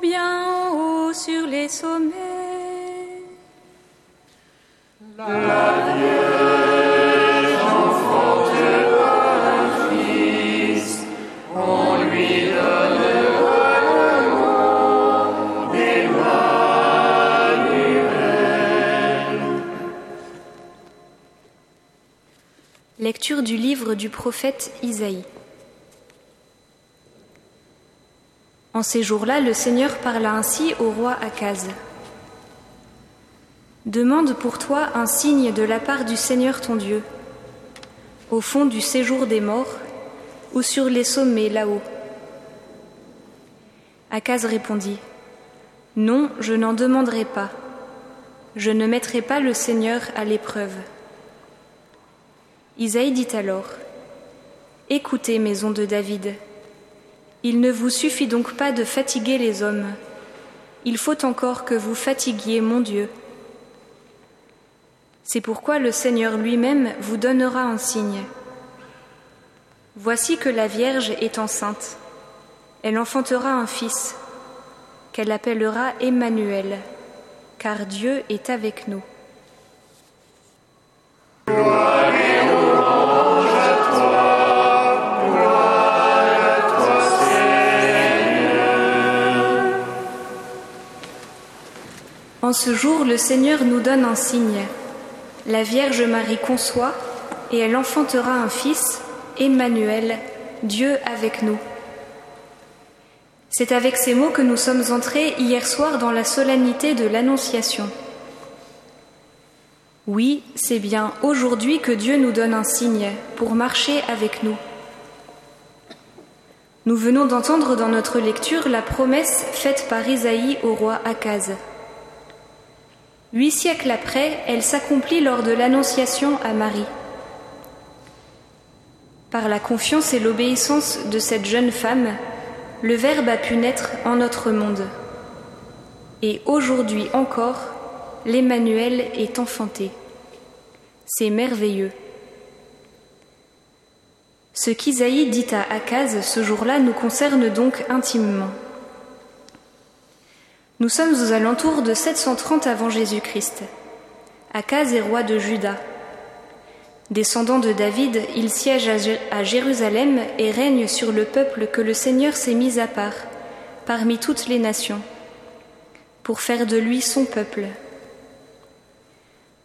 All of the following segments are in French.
bien en haut sur les sommets. La Vierge enfantera un fils, on lui donnera le nom d'Emmanuel. Lecture du livre du prophète Isaïe. En ces jours-là, le Seigneur parla ainsi au roi Akaz. Demande pour toi un signe de la part du Seigneur ton Dieu, au fond du séjour des morts ou sur les sommets là-haut. Akaz répondit Non, je n'en demanderai pas. Je ne mettrai pas le Seigneur à l'épreuve. Isaïe dit alors Écoutez, maison de David. Il ne vous suffit donc pas de fatiguer les hommes. Il faut encore que vous fatiguiez mon Dieu. C'est pourquoi le Seigneur lui-même vous donnera un signe. Voici que la Vierge est enceinte. Elle enfantera un fils, qu'elle appellera Emmanuel, car Dieu est avec nous. En ce jour, le Seigneur nous donne un signe. La Vierge Marie conçoit et elle enfantera un fils, Emmanuel, Dieu avec nous. C'est avec ces mots que nous sommes entrés hier soir dans la solennité de l'Annonciation. Oui, c'est bien aujourd'hui que Dieu nous donne un signe pour marcher avec nous. Nous venons d'entendre dans notre lecture la promesse faite par Isaïe au roi Akaz. Huit siècles après, elle s'accomplit lors de l'Annonciation à Marie. Par la confiance et l'obéissance de cette jeune femme, le Verbe a pu naître en notre monde. Et aujourd'hui encore, l'Emmanuel est enfanté. C'est merveilleux. Ce qu'Isaïe dit à Akaz ce jour-là nous concerne donc intimement. Nous sommes aux alentours de 730 avant Jésus-Christ. Akaz est roi de Juda. Descendant de David, il siège à Jérusalem et règne sur le peuple que le Seigneur s'est mis à part, parmi toutes les nations, pour faire de lui son peuple.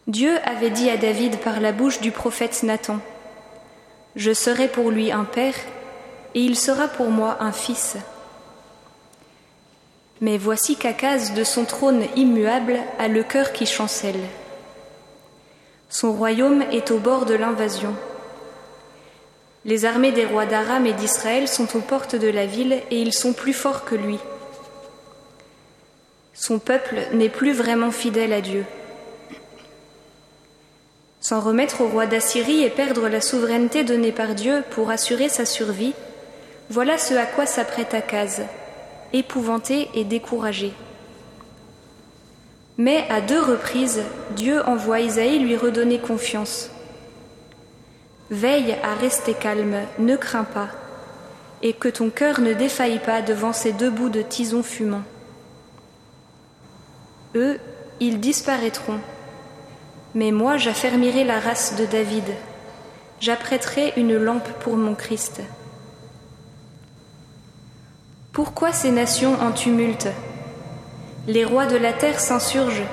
Dieu avait dit à David par la bouche du prophète Nathan, Je serai pour lui un père, et il sera pour moi un fils. Mais voici qu'Akaz, de son trône immuable, a le cœur qui chancelle. Son royaume est au bord de l'invasion. Les armées des rois d'Aram et d'Israël sont aux portes de la ville et ils sont plus forts que lui. Son peuple n'est plus vraiment fidèle à Dieu. S'en remettre au roi d'Assyrie et perdre la souveraineté donnée par Dieu pour assurer sa survie, voilà ce à quoi s'apprête Akaz épouvanté et découragé. Mais à deux reprises, Dieu envoie Isaïe lui redonner confiance. Veille à rester calme, ne crains pas, et que ton cœur ne défaille pas devant ces deux bouts de tison fumant. Eux, ils disparaîtront, mais moi j'affermirai la race de David, j'apprêterai une lampe pour mon Christ. Pourquoi ces nations en tumulte? Les rois de la terre s'insurgent,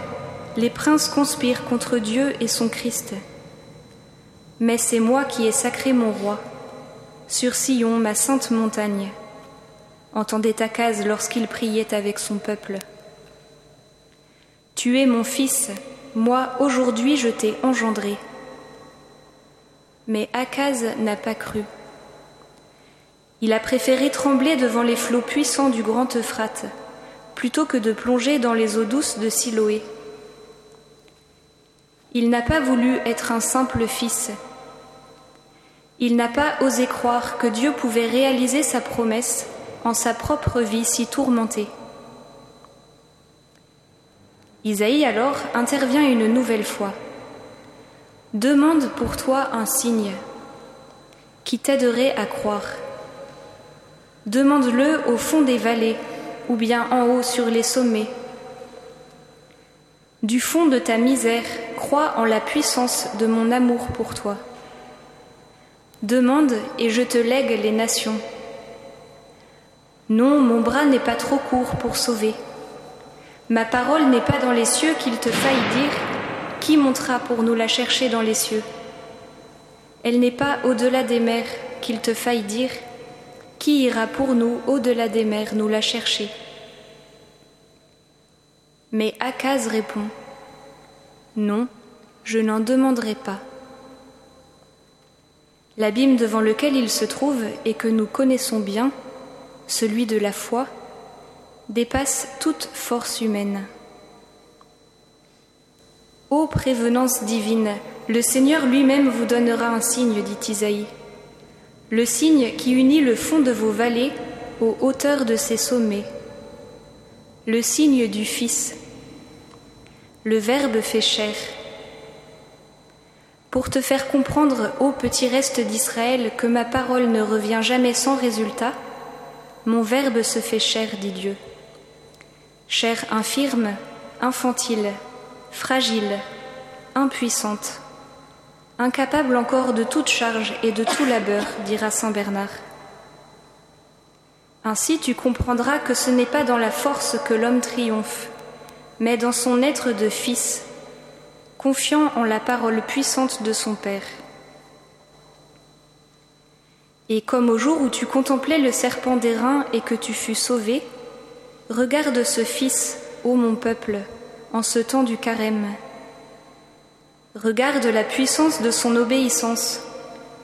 les princes conspirent contre Dieu et son Christ. Mais c'est moi qui ai sacré mon roi, sur Sion, ma sainte montagne. Entendait Akaz lorsqu'il priait avec son peuple. Tu es mon fils, moi aujourd'hui je t'ai engendré. Mais Akaz n'a pas cru. Il a préféré trembler devant les flots puissants du grand Euphrate, plutôt que de plonger dans les eaux douces de Siloé. Il n'a pas voulu être un simple fils. Il n'a pas osé croire que Dieu pouvait réaliser sa promesse en sa propre vie si tourmentée. Isaïe alors intervient une nouvelle fois. Demande pour toi un signe qui t'aiderait à croire. Demande-le au fond des vallées, ou bien en haut sur les sommets. Du fond de ta misère, crois en la puissance de mon amour pour toi. Demande et je te lègue les nations. Non, mon bras n'est pas trop court pour sauver. Ma parole n'est pas dans les cieux qu'il te faille dire. Qui montera pour nous la chercher dans les cieux? Elle n'est pas au-delà des mers qu'il te faille dire. Qui ira pour nous au-delà des mers nous la chercher? Mais Akaz répond Non, je n'en demanderai pas. L'abîme devant lequel il se trouve et que nous connaissons bien, celui de la foi, dépasse toute force humaine. Ô prévenance divine, le Seigneur lui-même vous donnera un signe, dit Isaïe, le signe qui unit le fond de vos vallées aux hauteurs de ses sommets, le signe du Fils. Le Verbe fait chair pour te faire comprendre, ô petit reste d'Israël, que ma parole ne revient jamais sans résultat, mon Verbe se fait chair, dit Dieu. Chair infirme, infantile, fragile, impuissante, incapable encore de toute charge et de tout labeur, dira Saint Bernard. Ainsi tu comprendras que ce n'est pas dans la force que l'homme triomphe, mais dans son être de fils confiant en la parole puissante de son Père. Et comme au jour où tu contemplais le serpent d'airain et que tu fus sauvé, regarde ce Fils, ô mon peuple, en ce temps du carême. Regarde la puissance de son obéissance,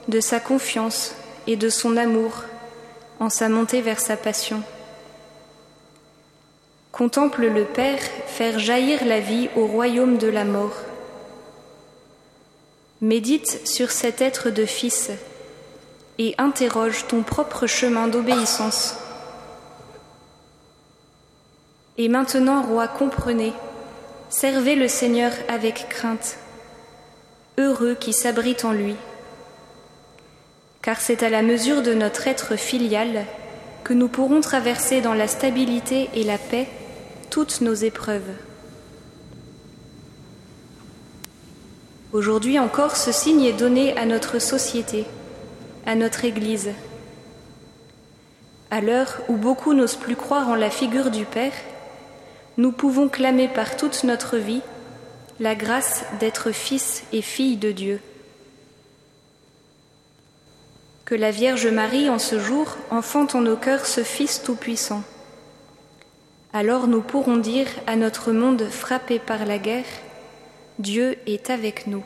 de sa confiance et de son amour en sa montée vers sa passion. Contemple le Père faire jaillir la vie au royaume de la mort. Médite sur cet être de fils et interroge ton propre chemin d'obéissance. Et maintenant, roi, comprenez, servez le Seigneur avec crainte, heureux qui s'abrite en lui, car c'est à la mesure de notre être filial que nous pourrons traverser dans la stabilité et la paix toutes nos épreuves. Aujourd'hui encore, ce signe est donné à notre société, à notre Église. À l'heure où beaucoup n'osent plus croire en la figure du Père, nous pouvons clamer par toute notre vie la grâce d'être fils et fille de Dieu. Que la Vierge Marie, en ce jour, enfante en nos cœurs ce Fils Tout-Puissant. Alors nous pourrons dire à notre monde frappé par la guerre, Dieu est avec nous.